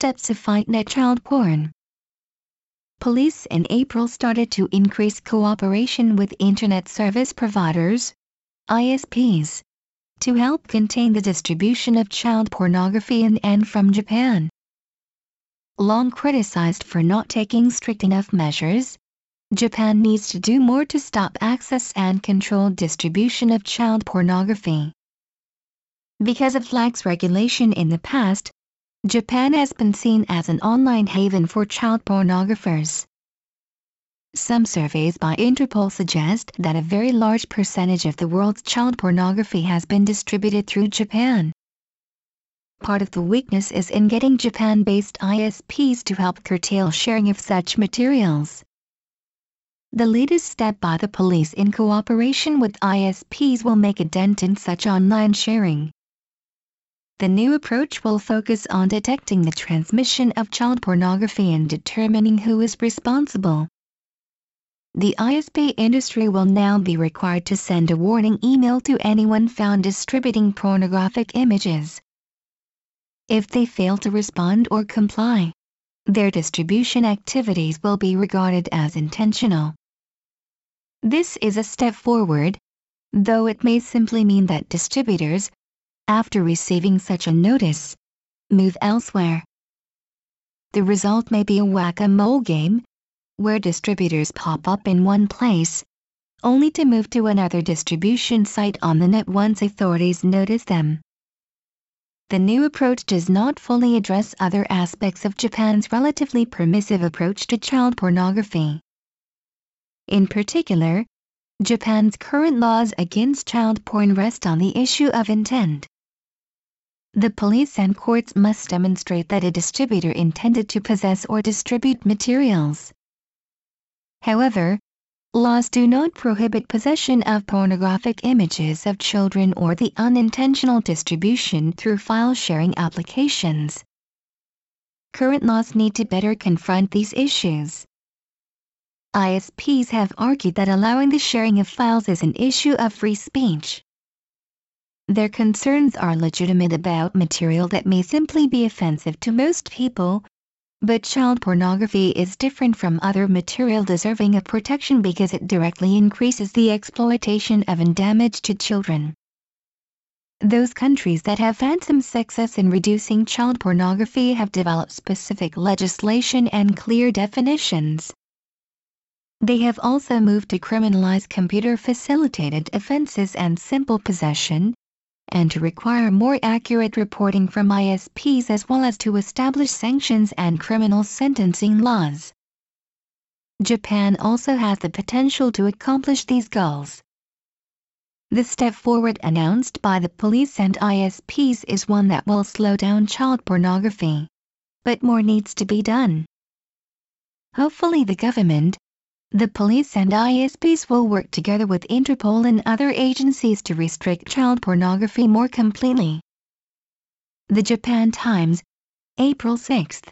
steps to fight net child porn. Police in April started to increase cooperation with Internet service providers, ISPs, to help contain the distribution of child pornography in and from Japan. Long criticized for not taking strict enough measures, Japan needs to do more to stop access and control distribution of child pornography. Because of lax regulation in the past, Japan has been seen as an online haven for child pornographers. Some surveys by Interpol suggest that a very large percentage of the world's child pornography has been distributed through Japan. Part of the weakness is in getting Japan-based ISPs to help curtail sharing of such materials. The latest step by the police in cooperation with ISPs will make a dent in such online sharing. The new approach will focus on detecting the transmission of child pornography and determining who is responsible. The ISP industry will now be required to send a warning email to anyone found distributing pornographic images. If they fail to respond or comply, their distribution activities will be regarded as intentional. This is a step forward, though it may simply mean that distributors, after receiving such a notice, move elsewhere. The result may be a whack-a-mole game, where distributors pop up in one place, only to move to another distribution site on the net once authorities notice them. The new approach does not fully address other aspects of Japan's relatively permissive approach to child pornography. In particular, Japan's current laws against child porn rest on the issue of intent. The police and courts must demonstrate that a distributor intended to possess or distribute materials. However, laws do not prohibit possession of pornographic images of children or the unintentional distribution through file sharing applications. Current laws need to better confront these issues. ISPs have argued that allowing the sharing of files is an issue of free speech. Their concerns are legitimate about material that may simply be offensive to most people, but child pornography is different from other material deserving of protection because it directly increases the exploitation of and damage to children. Those countries that have had some success in reducing child pornography have developed specific legislation and clear definitions. They have also moved to criminalize computer-facilitated offenses and simple possession, and to require more accurate reporting from ISPs as well as to establish sanctions and criminal sentencing laws. Japan also has the potential to accomplish these goals. The step forward announced by the police and ISPs is one that will slow down child pornography. But more needs to be done. Hopefully the government, the police and ISPs will work together with Interpol and other agencies to restrict child pornography more completely. The Japan Times, April 6.